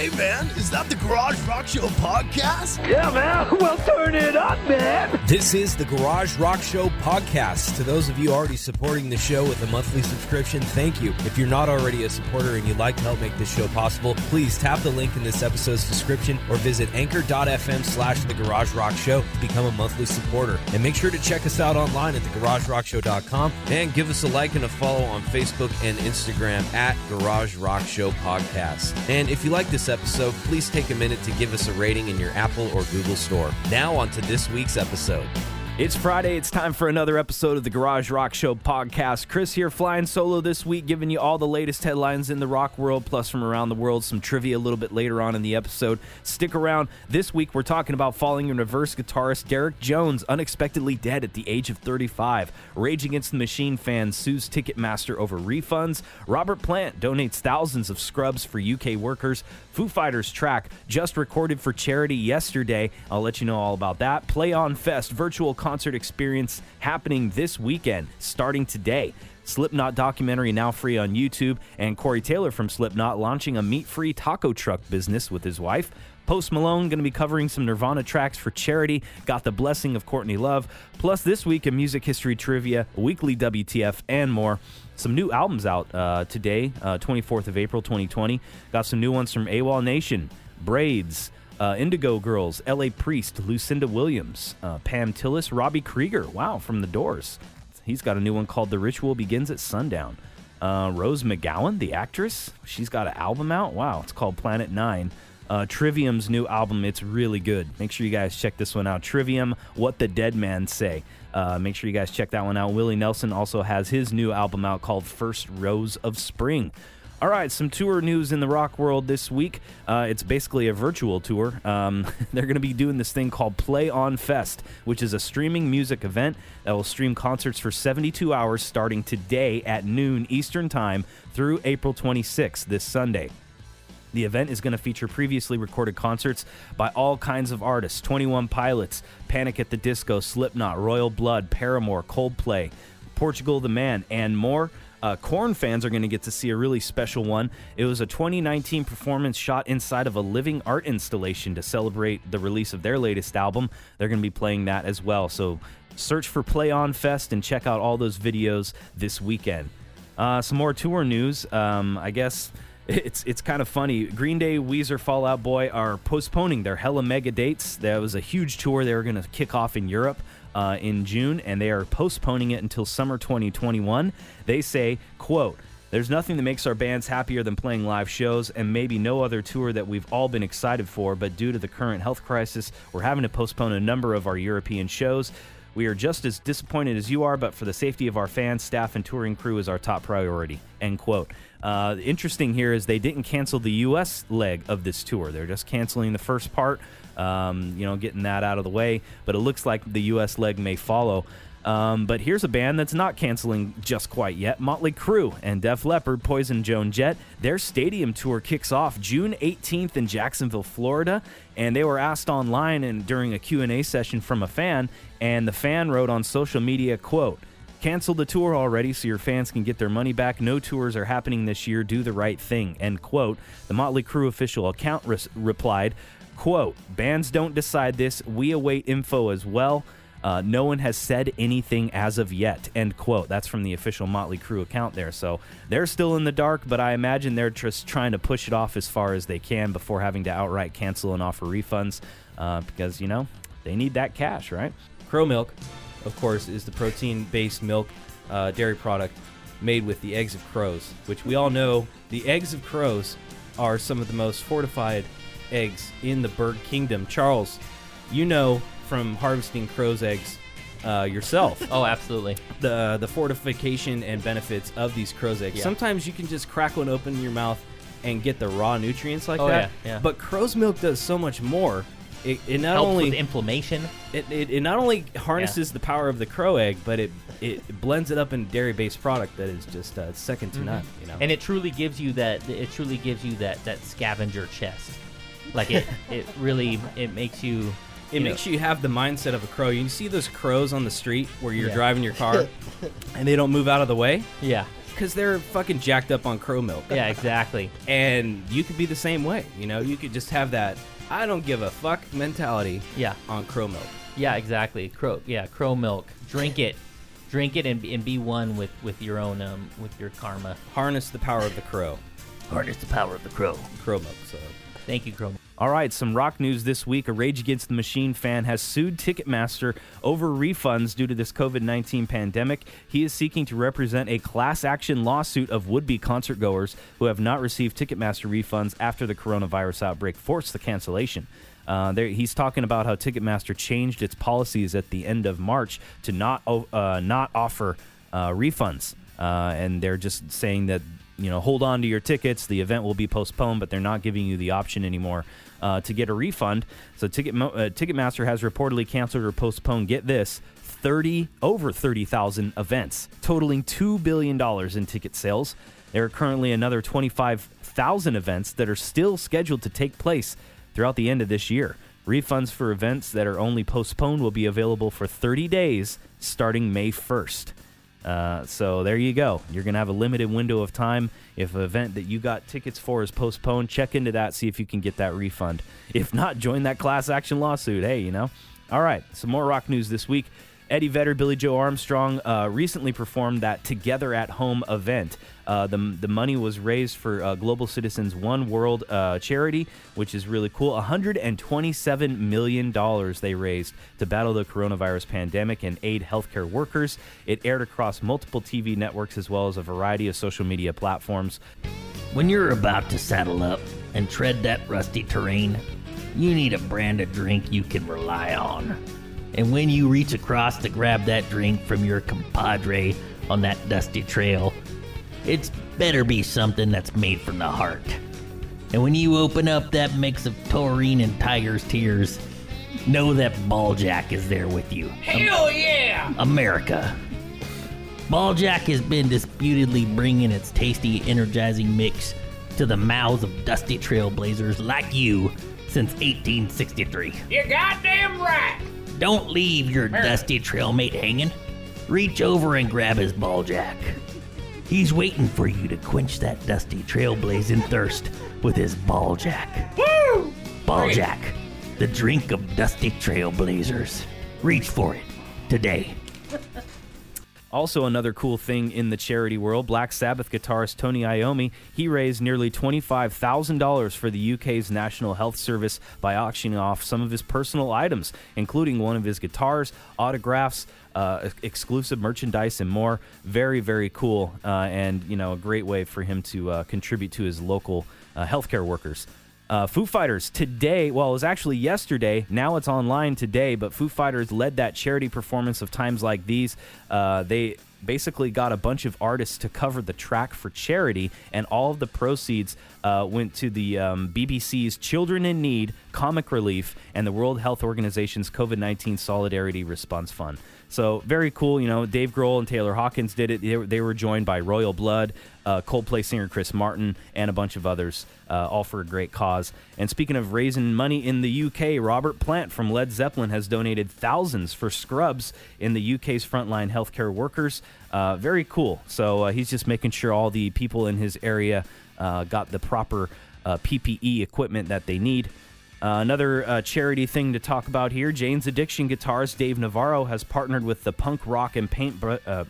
Hey man, is that the Garage Rock Show podcast? Yeah, man. Well, turn it up, man. This is the Garage Rock Show podcast. To those of you already supporting the show with a monthly subscription, thank you. If you're not already a supporter and you'd like to help make this show possible, please tap the link in this episode's description or visit anchor.fm slash the Garage Rock Show to become a monthly supporter. And make sure to check us out online at thegaragerockshow.com and give us a like and a follow on Facebook and Instagram at Garage Rock Show Podcast. And if you like this episode, please take a minute to give us a rating in your Apple or Google store. Now on to this week's episode. It's Friday. It's time for another episode of the Garage Rock Show podcast. Chris here, flying solo this week, giving you all the latest headlines in the rock world, plus from around the world, some trivia a little bit later on in the episode. Stick around. This week, we're talking about Falling in Reverse guitarist Derek Jones, unexpectedly dead at the age of 35. Rage Against the Machine fans sues Ticketmaster over refunds. Robert Plant donates thousands of scrubs for UK workers. Foo Fighters track just recorded for charity yesterday. I'll let you know all about that. Play On Fest virtual concert experience happening this weekend, starting today. Slipknot documentary now free on YouTube, and Corey Taylor from Slipknot launching a meat free taco truck business with his wife. Post Malone going to be covering some Nirvana tracks for charity. Got the blessing of Courtney Love. Plus, this week in music history trivia, weekly WTF, and more. Some new albums out uh, today, uh, 24th of April 2020. Got some new ones from AWOLNATION, Braids, uh, Indigo Girls, L.A. Priest, Lucinda Williams, uh, Pam Tillis, Robby Krieger. Wow, from The Doors. He's got a new one called The Ritual Begins at Sundown. Uh, Rose McGowan, the actress, she's got an album out. Wow, it's called Planet Nine. Uh, Trivium's new album, it's really good. Make sure you guys check this one out. Trivium, What the Dead Man Say. Uh, make sure you guys check that one out. Willie Nelson also has his new album out called First Rose of Spring. All right, some tour news in the rock world this week. Uh, it's basically a virtual tour. Um, they're going to be doing this thing called Play On Fest, which is a streaming music event that will stream concerts for 72 hours starting today at noon Eastern Time through April 26th, this Sunday. The event is going to feature previously recorded concerts by all kinds of artists 21 Pilots, Panic at the Disco, Slipknot, Royal Blood, Paramore, Coldplay, Portugal the Man, and more. Uh, Korn fans are going to get to see a really special one. It was a 2019 performance shot inside of a living art installation to celebrate the release of their latest album. They're going to be playing that as well. So search for Play On Fest and check out all those videos this weekend. Uh, some more tour news. Um, I guess it's it's kind of funny. Green Day, Weezer, Fall Out Boy are postponing their hella mega dates. That was a huge tour they were going to kick off in Europe uh, in June, and they are postponing it until summer 2021. They say, "quote." There's nothing that makes our bands happier than playing live shows, and maybe no other tour that we've all been excited for, but due to the current health crisis, we're having to postpone a number of our European shows. We are just as disappointed as you are, but for the safety of our fans, staff, and touring crew is our top priority. End quote. Uh, interesting here is they didn't cancel the U.S. leg of this tour. They're just canceling the first part, um, you know, getting that out of the way. But it looks like the U.S. leg may follow. Um, but here's a band that's not canceling just quite yet Motley Crue and Def Leppard, Poison Joan Jett. Their stadium tour kicks off June 18th in Jacksonville, Florida. And they were asked online and during a Q&A session from a fan. And the fan wrote on social media, quote, Cancel the tour already so your fans can get their money back. No tours are happening this year. Do the right thing. End quote. The Motley Crue official account res- replied, quote, Bands don't decide this. We await info as well. Uh, no one has said anything as of yet. End quote. That's from the official Motley Crue account there. So they're still in the dark, but I imagine they're just trying to push it off as far as they can before having to outright cancel and offer refunds uh, because, you know, they need that cash, right? Crow milk, of course, is the protein based milk uh, dairy product made with the eggs of crows, which we all know the eggs of crows are some of the most fortified eggs in the bird kingdom. Charles, you know from harvesting crow's eggs uh, yourself Oh, absolutely. the the fortification and benefits of these crow's eggs. Yeah. Sometimes you can just crack one open in your mouth and get the raw nutrients like Oh, that. yeah, yeah. But crow's milk does so much more. It, it not Helps only with inflammation. it, it, it not only harnesses the power of the crow egg, but it it blends it up in dairy based product that is just uh, second to none. You know, and it truly gives you that it truly gives you that that scavenger chest like it it really it makes you it you know- makes you have the mindset of a crow. You see those crows on the street where you're Yeah. driving your car, and they don't move out of the way. yeah because they're fucking jacked up on crow milk. Yeah, exactly. And you could be the same way. You know, you could just have that I don't give a fuck mentality Yeah, on crow milk. yeah, exactly. Crow, yeah, crow milk. Drink it, drink it, and, and be one with with your own um with your karma. Harness the power of the crow. Harness the power of the crow. Crow milk. So Thank you, crow. All right, some rock news this week. A Rage Against the Machine fan has sued Ticketmaster over refunds due to this COVID 19 pandemic. He is seeking to represent a class action lawsuit of would be concert goers who have not received Ticketmaster refunds after the coronavirus outbreak forced the cancellation. Uh, he's talking about how Ticketmaster changed its policies at the end of March to not uh, not offer uh, refunds, uh, and they're just saying that you know hold on to your tickets. The event will be postponed, but they're not giving you the option anymore uh, to get a refund. So Ticket uh, Ticketmaster has reportedly canceled or postponed. Get this. 30 over 30,000 events, totaling $2 billion in ticket sales. There are currently another 25,000 events that are still scheduled to take place throughout the end of this year. Refunds for events that are only postponed will be available for 30 days starting May 1st. Uh, so there you go. You're going to have a limited window of time. If an event that you got tickets for is postponed, check into that, see if you can get that refund. If not, join that class action lawsuit. Hey, you know. All right, some more rock news this week. Eddie Vedder, Billie Joe Armstrong uh, recently performed that Together at Home event. Uh, the, the money was raised for uh, Global Citizens One World uh, charity, which is really cool. $127 million they raised to battle the coronavirus pandemic and aid healthcare workers. It aired across multiple TV networks as well as a variety of social media platforms. When you're about to saddle up and tread that rusty terrain, you need a brand of drink you can rely on. And when you reach across to grab that drink from your compadre on that dusty trail, it's better be something that's made from the heart. And when you open up that mix of taurine and tiger's tears, know that Balljack is there with you. Hell yeah! America. Balljack has been disputedly bringing its tasty, energizing mix to the mouths of dusty trailblazers like you since 1863. You're goddamn right. Don't leave your dusty trailmate hanging. Reach over and grab his Balljack. He's waiting for you to quench that dusty trailblazing thirst with his Balljack. Woo! Balljack, the drink of dusty trailblazers. Reach for it today. Also, another cool thing in the charity world, Black Sabbath guitarist Tony Iommi, he raised nearly $25,000 for the UK's National Health Service by auctioning off some of his personal items, including one of his guitars, autographs, uh, exclusive merchandise, and more. Very, very cool, uh, and you know, a great way for him to uh, contribute to his local uh, healthcare workers. Uh, Foo Fighters today, well, it was actually yesterday. Now it's online today, but Foo Fighters led that charity performance of times like these. Uh, they basically got a bunch of artists to cover the track for charity, and all of the proceeds uh, went to the um, BBC's Children in Need, Comic Relief, and the World Health Organization's COVID 19 Solidarity Response Fund. So very cool. You know, Dave Grohl and Taylor Hawkins did it. They were, they were joined by Royal Blood, uh, Coldplay singer Chris Martin, and a bunch of others, uh, all for a great cause. And speaking of raising money in the UK, Robert Plant from Led Zeppelin has donated thousands for scrubs in the UK's frontline healthcare workers. Uh, very cool. So uh, he's just making sure all the people in his area uh, got the proper uh, PPE equipment that they need. Uh, another uh, charity thing to talk about here Jane's Addiction guitarist Dave Navarro has partnered with the punk rock and paint. uh,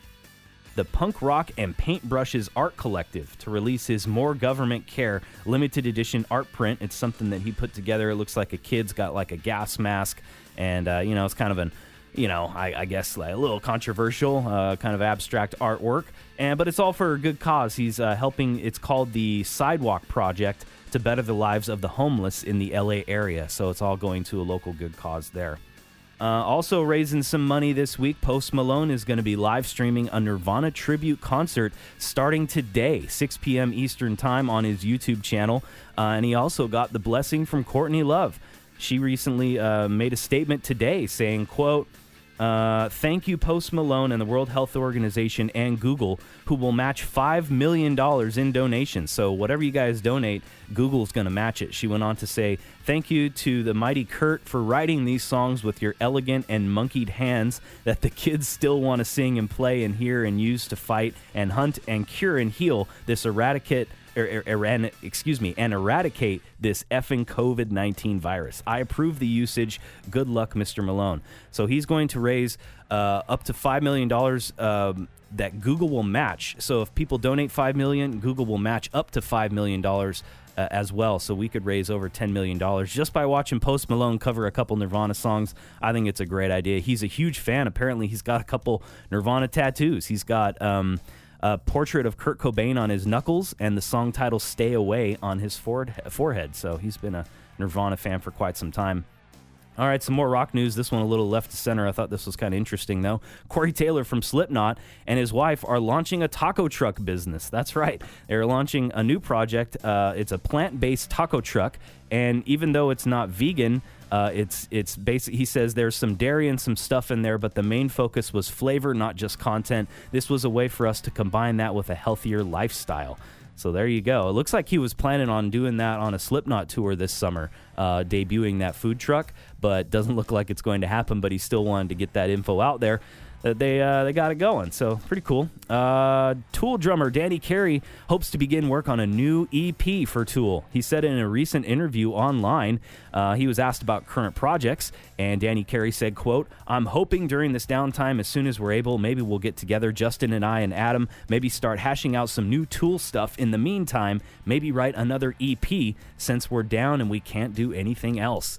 the Punk Rock and Paintbrushes Art Collective to release his More Government Care limited edition art print. It's something that he put together. It looks like a kid's got like a gas mask, and uh, you know it's kind of an, you know, I, I guess like a little controversial, uh, kind of abstract artwork, and but it's all for a good cause. He's uh, helping. It's called the Sidewalk Project to better the lives of the homeless in the LA area. So it's all going to a local good cause there. Uh, also raising some money this week, Post Malone is going to be live streaming a Nirvana tribute concert starting today, 6 p.m. Eastern Time on his YouTube channel. Uh, and he also got the blessing from Courtney Love. She recently uh, made a statement today saying, quote, Uh, thank you, Post Malone and the World Health Organization and Google, who will match $5 million in donations. So, whatever you guys donate, Google's going to match it. She went on to say, Thank you to the mighty Kurt for writing these songs with your elegant and monkeyed hands that the kids still want to sing and play and hear and use to fight and hunt and cure and heal this eradicate er, er, er, and, excuse me, and eradicate this effing COVID 19 virus. I approve the usage. Good luck, Mr. Malone. So he's going to raise uh, up to $5 million um, that Google will match. So if people donate 5 million, Google will match up to $5 million. Uh, as well, so we could raise over $10 million just by watching Post Malone cover a couple Nirvana songs. I think it's a great idea. He's a huge fan. Apparently, he's got a couple Nirvana tattoos. He's got um, a portrait of Kurt Cobain on his knuckles and the song title Stay Away on his forehead. So he's been a Nirvana fan for quite some time. All right, some more rock news. This one a little left to center. I thought this was kind of interesting, though. Corey Taylor from Slipknot and his wife are launching a taco truck business. That's right. They're launching a new project. Uh, it's a plant based taco truck. And even though it's not vegan, uh, it's it's basic. He says there's some dairy and some stuff in there, but the main focus was flavor, not just content. This was a way for us to combine that with a healthier lifestyle. So there you go. It looks like he was planning on doing that on a Slipknot tour this summer, uh, debuting that food truck, but doesn't look like it's going to happen. But he still wanted to get that info out there that they uh, they got it going. So pretty cool. Uh, Tool drummer Danny Carey hopes to begin work on a new EP for Tool. He said in a recent interview online, uh, he was asked about current projects, and Danny Carey said, "quote I'm hoping during this downtime, as soon as we're able, maybe we'll get together, Justin and I and Adam, maybe start hashing out some new Tool stuff. In the meantime, maybe write another EP since we're down and we can't do anything else."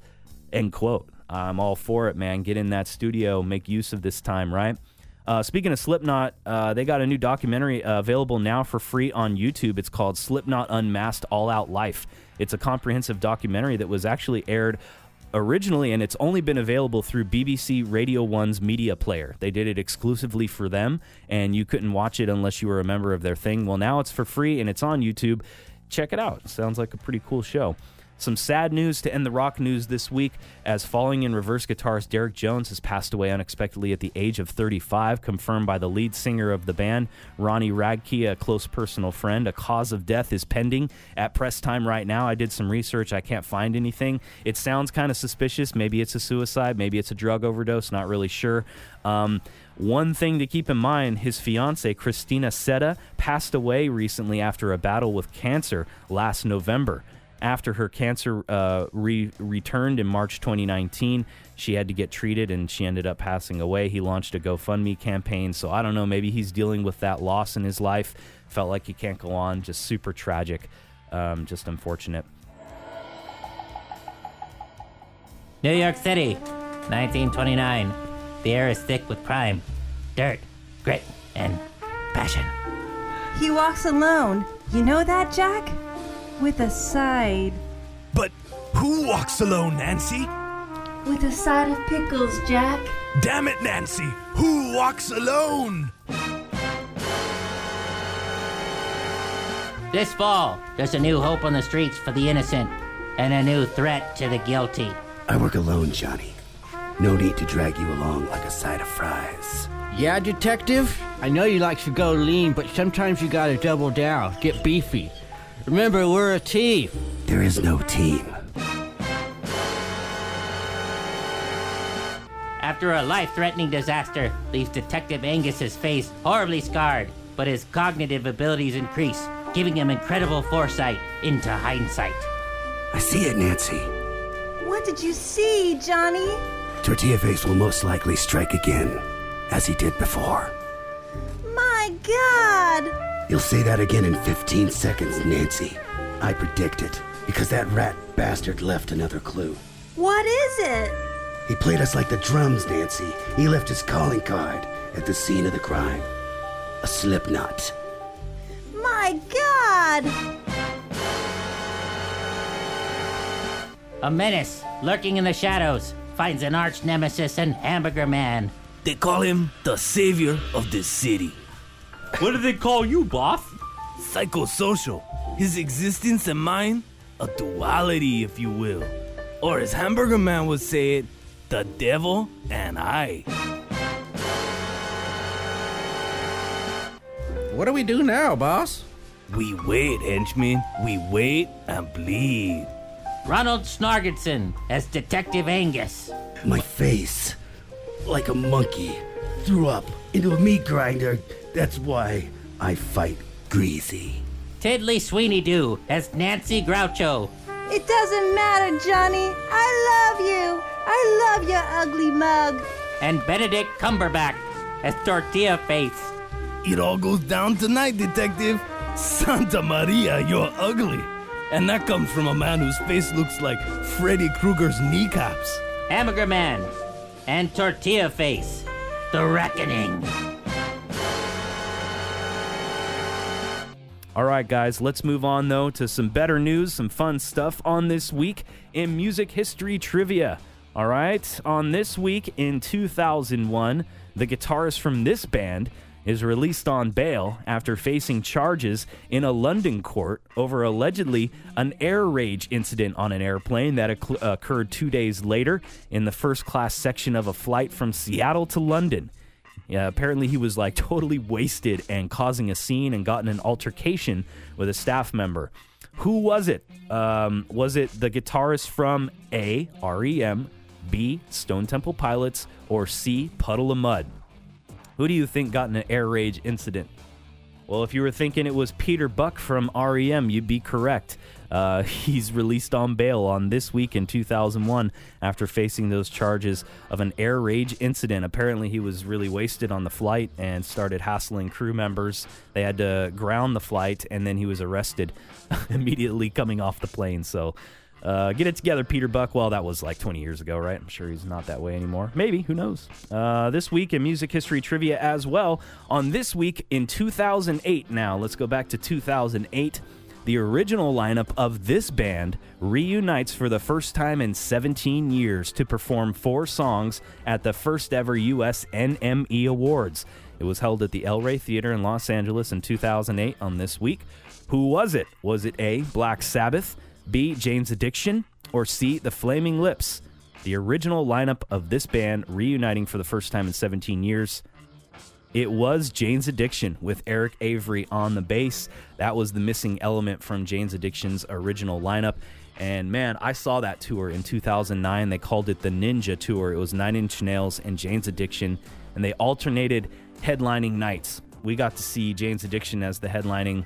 End quote. I'm all for it, man. Get in that studio, make use of this time, right? Uh, speaking of Slipknot, uh, they got a new documentary uh, available now for free on YouTube. It's called Slipknot Unmasked All Out Life. It's a comprehensive documentary that was actually aired originally, and it's only been available through BBC Radio 1's media player. They did it exclusively for them, and you couldn't watch it unless you were a member of their thing. Well, now it's for free and it's on YouTube. Check it out. Sounds like a pretty cool show. Some sad news to end the rock news this week as Falling in Reverse guitarist Derek Jones has passed away unexpectedly at the age of 35, confirmed by the lead singer of the band, Ronnie Radke, a close personal friend. A cause of death is pending at press time right now. I did some research. I can't find anything. It sounds kind of suspicious. Maybe it's a suicide. Maybe it's a drug overdose. Not really sure. Um, one thing to keep in mind his fiancee, Christina Seta, passed away recently after a battle with cancer last November after her cancer uh, re- returned in March 2019. She had to get treated and she ended up passing away. He launched a GoFundMe campaign. So I don't know, maybe he's dealing with that loss in his life. Felt like he can't go on. Just super tragic. Um, just unfortunate. New York City, 1929. The air is thick with crime, dirt, grit, and passion. He walks alone. You know that, Jack? With a side. But who walks alone, Nancy? With a side of pickles, Jack. Damn it, Nancy! Who walks alone? This fall, there's a new hope on the streets for the innocent and a new threat to the guilty. I work alone, Johnny. No need to drag you along like a side of fries. Yeah, detective? I know you like to go lean, but sometimes you gotta double down, get beefy. Remember, we're a team. There is no team. After a life threatening disaster leaves Detective Angus's face horribly scarred, but his cognitive abilities increase, giving him incredible foresight into hindsight. I see it, Nancy. What did you see, Johnny? Tortilla Face will most likely strike again, as he did before. My God! You'll say that again in 15 seconds, Nancy. I predict it, because that rat bastard left another clue. What is it? He played us like the drums, Nancy. He left his calling card at the scene of the crime. A slip knot. My God! A menace lurking in the shadows finds an arch nemesis and Hamburger Man. They call him the savior of this city. What do they call you, boss? Psychosocial. His existence and mine, a duality, if you will. Or as Hamburger Man would say it, the devil and I. What do we do now, boss? We wait, henchmen. We wait and bleed. Ronald Snargetson as Detective Angus. My face, like a monkey, threw up into a meat grinder that's why I fight greasy. Tiddly Sweeney Doo as Nancy Groucho. It doesn't matter, Johnny. I love you. I love you, ugly mug. And Benedict Cumberbatch as Tortilla Face. It all goes down tonight, detective. Santa Maria, you're ugly. And that comes from a man whose face looks like Freddy Krueger's kneecaps. Hamburger Man and Tortilla Face. The Reckoning. All right, guys, let's move on though to some better news, some fun stuff on this week in music history trivia. All right, on this week in 2001, the guitarist from this band is released on bail after facing charges in a London court over allegedly an air rage incident on an airplane that occ- occurred two days later in the first class section of a flight from Seattle to London. Yeah, apparently he was like totally wasted and causing a scene and gotten an altercation with a staff member. Who was it? Um, was it the guitarist from A, REM, B, Stone Temple Pilots, or C, Puddle of Mudd? Who do you think got in an air rage incident? Well, if you were thinking it was Peter Buck from REM, you'd be correct. Uh, he's released on bail on this week in 2001 after facing those charges of an air rage incident. Apparently, he was really wasted on the flight and started hassling crew members. They had to ground the flight, and then he was arrested immediately coming off the plane. So, uh, get it together, Peter Buck. Well, that was like 20 years ago, right? I'm sure he's not that way anymore. Maybe, who knows? Uh, this week in music history trivia as well. On this week in 2008, now, let's go back to 2008. The original lineup of this band reunites for the first time in 17 years to perform four songs at the first ever U.S. NME Awards. It was held at the El Rey Theater in Los Angeles in 2008 on this week. Who was it? Was it A, Black Sabbath, B, Jane's Addiction, or C, The Flaming Lips? The original lineup of this band reuniting for the first time in 17 years. It was Jane's Addiction with Eric Avery on the bass. That was the missing element from Jane's Addiction's original lineup. And man, I saw that tour in 2009. They called it the Ninja Tour. It was Nine Inch Nails and Jane's Addiction, and they alternated headlining nights. We got to see Jane's Addiction as the headlining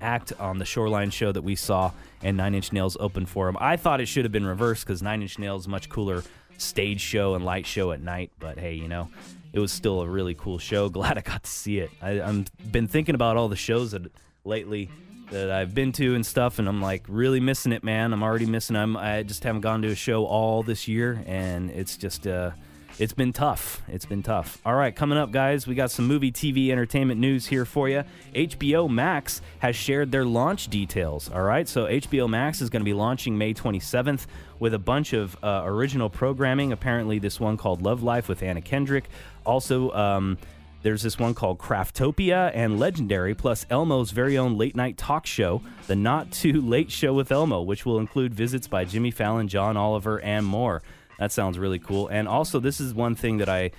act on the Shoreline show that we saw, and Nine Inch Nails opened for him. I thought it should have been reversed because Nine Inch Nails much cooler stage show and light show at night. But hey, you know, it was still a really cool show. Glad I got to see it. I, I'm been thinking about all the shows that lately that I've been to and stuff, and I'm like really missing it, man. I'm already missing. them. I just haven't gone to a show all this year, and it's just uh, it's been tough. It's been tough. All right, coming up, guys, we got some movie, TV, entertainment news here for you. HBO Max has shared their launch details. All right, so HBO Max is going to be launching May 27th with a bunch of uh, original programming. Apparently, this one called Love Life with Anna Kendrick. Also, um, there's this one called Craftopia and Legendary, plus Elmo's very own late night talk show, The Not Too Late Show with Elmo, which will include visits by Jimmy Fallon, John Oliver, and more. That sounds really cool. And also, this is one thing that I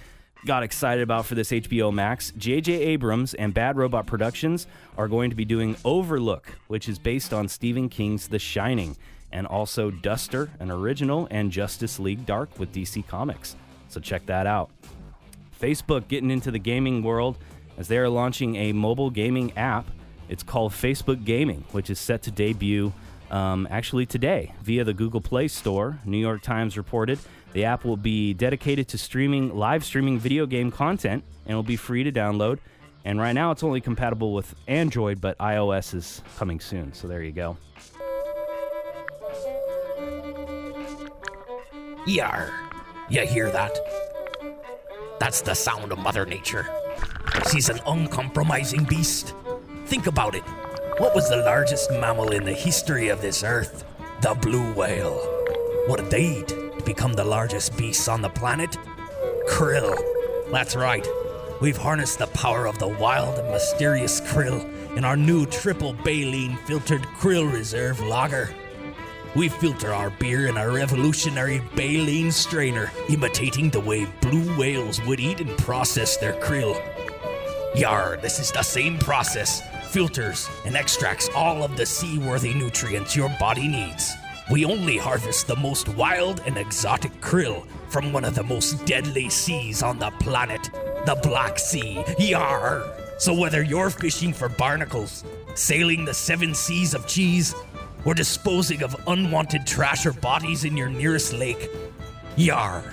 got excited about for this HBO Max. J.J. Abrams and Bad Robot Productions are going to be doing Overlook, which is based on Stephen King's The Shining, and also Duster, an original, and Justice League Dark with DC Comics. So check that out. Facebook getting into the gaming world as they are launching a mobile gaming app. It's called Facebook Gaming, which is set to debut um, actually today via the Google Play Store. New York Times reported the app will be dedicated to streaming live streaming video game content and will be free to download. And right now, it's only compatible with Android, but iOS is coming soon. So there you go. Yar. You hear that? That's the sound of Mother Nature. She's an uncompromising beast. Think about it. What was the largest mammal in the history of this earth? The blue whale. What did they eat to become the largest beasts on the planet? Krill. That's right. We've harnessed the power of the wild and mysterious krill in our new triple baleen filtered krill reserve lager. We filter our beer in a revolutionary baleen strainer, imitating the way blue whales would eat and process their krill. Yar, this is the same process. Filters and extracts all of the seaworthy nutrients your body needs. We only harvest the most wild and exotic krill from one of the most deadly seas on the planet, the Black Sea. Yar! So whether you're fishing for barnacles, sailing the seven seas of cheese, or disposing of unwanted trash or bodies in your nearest lake, Yar!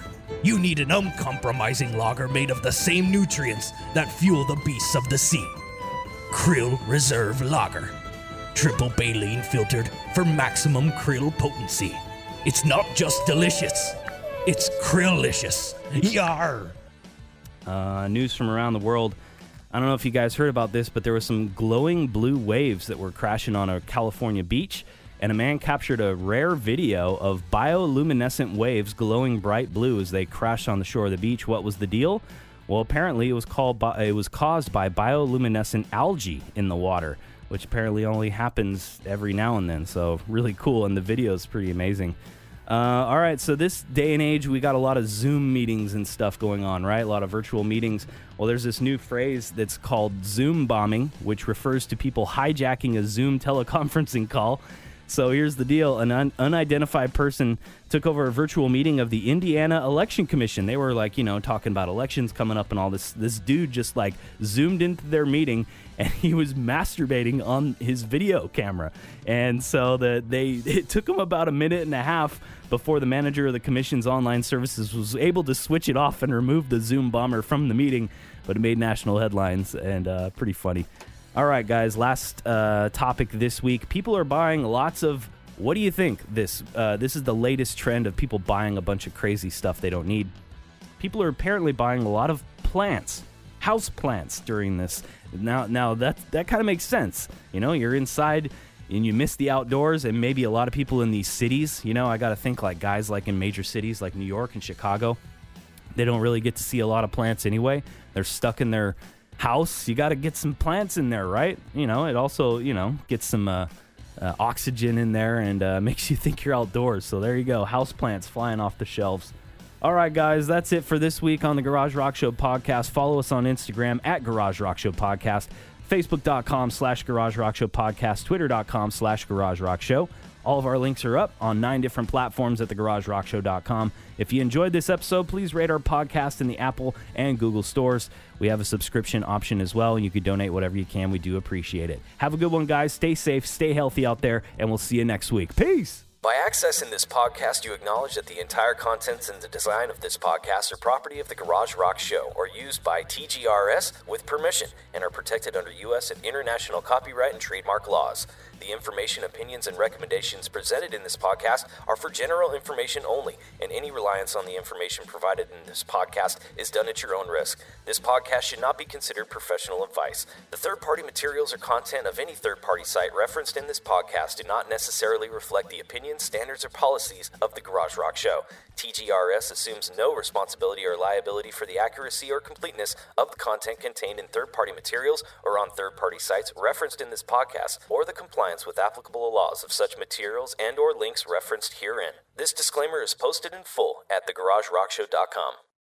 You need an uncompromising lager made of the same nutrients that fuel the beasts of the sea. Krill Reserve Lager. Triple baleen filtered for maximum krill potency. It's not just delicious, it's krillicious. Yar! Uh, news from around the world. I don't know if you guys heard about this, but there was some glowing blue waves that were crashing on a California beach, and a man captured a rare video of bioluminescent waves glowing bright blue as they crashed on the shore of the beach. What was the deal? Well, apparently it was called by, it was caused by bioluminescent algae in the water, which apparently only happens every now and then. So really cool, and the video is pretty amazing. Uh, all right, so this day and age, we got a lot of Zoom meetings and stuff going on, right? A lot of virtual meetings. Well, there's this new phrase that's called Zoom bombing, which refers to people hijacking a Zoom teleconferencing call. So here's the deal an un- unidentified person took over a virtual meeting of the Indiana Election Commission. They were like, you know, talking about elections coming up and all this. This dude just like zoomed into their meeting and he was masturbating on his video camera. And so the, they it took him about a minute and a half before the manager of the commission's online services was able to switch it off and remove the Zoom bomber from the meeting, but it made national headlines and uh, pretty funny. All right, guys, last uh, topic this week. People are buying lots of. What do you think? This uh, this is the latest trend of people buying a bunch of crazy stuff they don't need. People are apparently buying a lot of plants, house plants during this. Now, now that that kind of makes sense. You know, you're inside and you miss the outdoors, and maybe a lot of people in these cities. You know, I got to think like guys like in major cities like New York and Chicago. They don't really get to see a lot of plants anyway. They're stuck in their house, you got to get some plants in there, right? You know, it also, you know, gets some uh, uh, oxygen in there and uh, makes you think you're outdoors. So there you go, house plants flying off the shelves. All right, guys, that's it for this week on the Garage Rock Show podcast. Follow us on Instagram at Garage Rock Show podcast, Facebook.com slash Garage Rock Show podcast, Twitter.com slash Garage Rock Show. All of our links are up on nine different platforms at thegaragerockshow.com. If you enjoyed this episode, please rate our podcast in the Apple and Google stores. We have a subscription option as well. You can donate whatever you can. We do appreciate it. Have a good one, guys. Stay safe, stay healthy out there, and we'll see you next week. Peace. By accessing this podcast, you acknowledge that the entire contents and the design of this podcast are property of the Garage Rock Show or used by TGRS with permission and are protected under U.S. and international copyright and trademark laws. The information, opinions, and recommendations presented in this podcast are for general information only, and any reliance on the information provided in this podcast is done at your own risk. This podcast should not be considered professional advice. The third party materials or content of any third party site referenced in this podcast do not necessarily reflect the opinions, standards, or policies of the Garage Rock Show. TGRS assumes no responsibility or liability for the accuracy or completeness of the content contained in third party materials or on third party sites referenced in this podcast or the compliance with applicable laws of such materials and or links referenced herein. This disclaimer is posted in full at thegaragerockshow.com.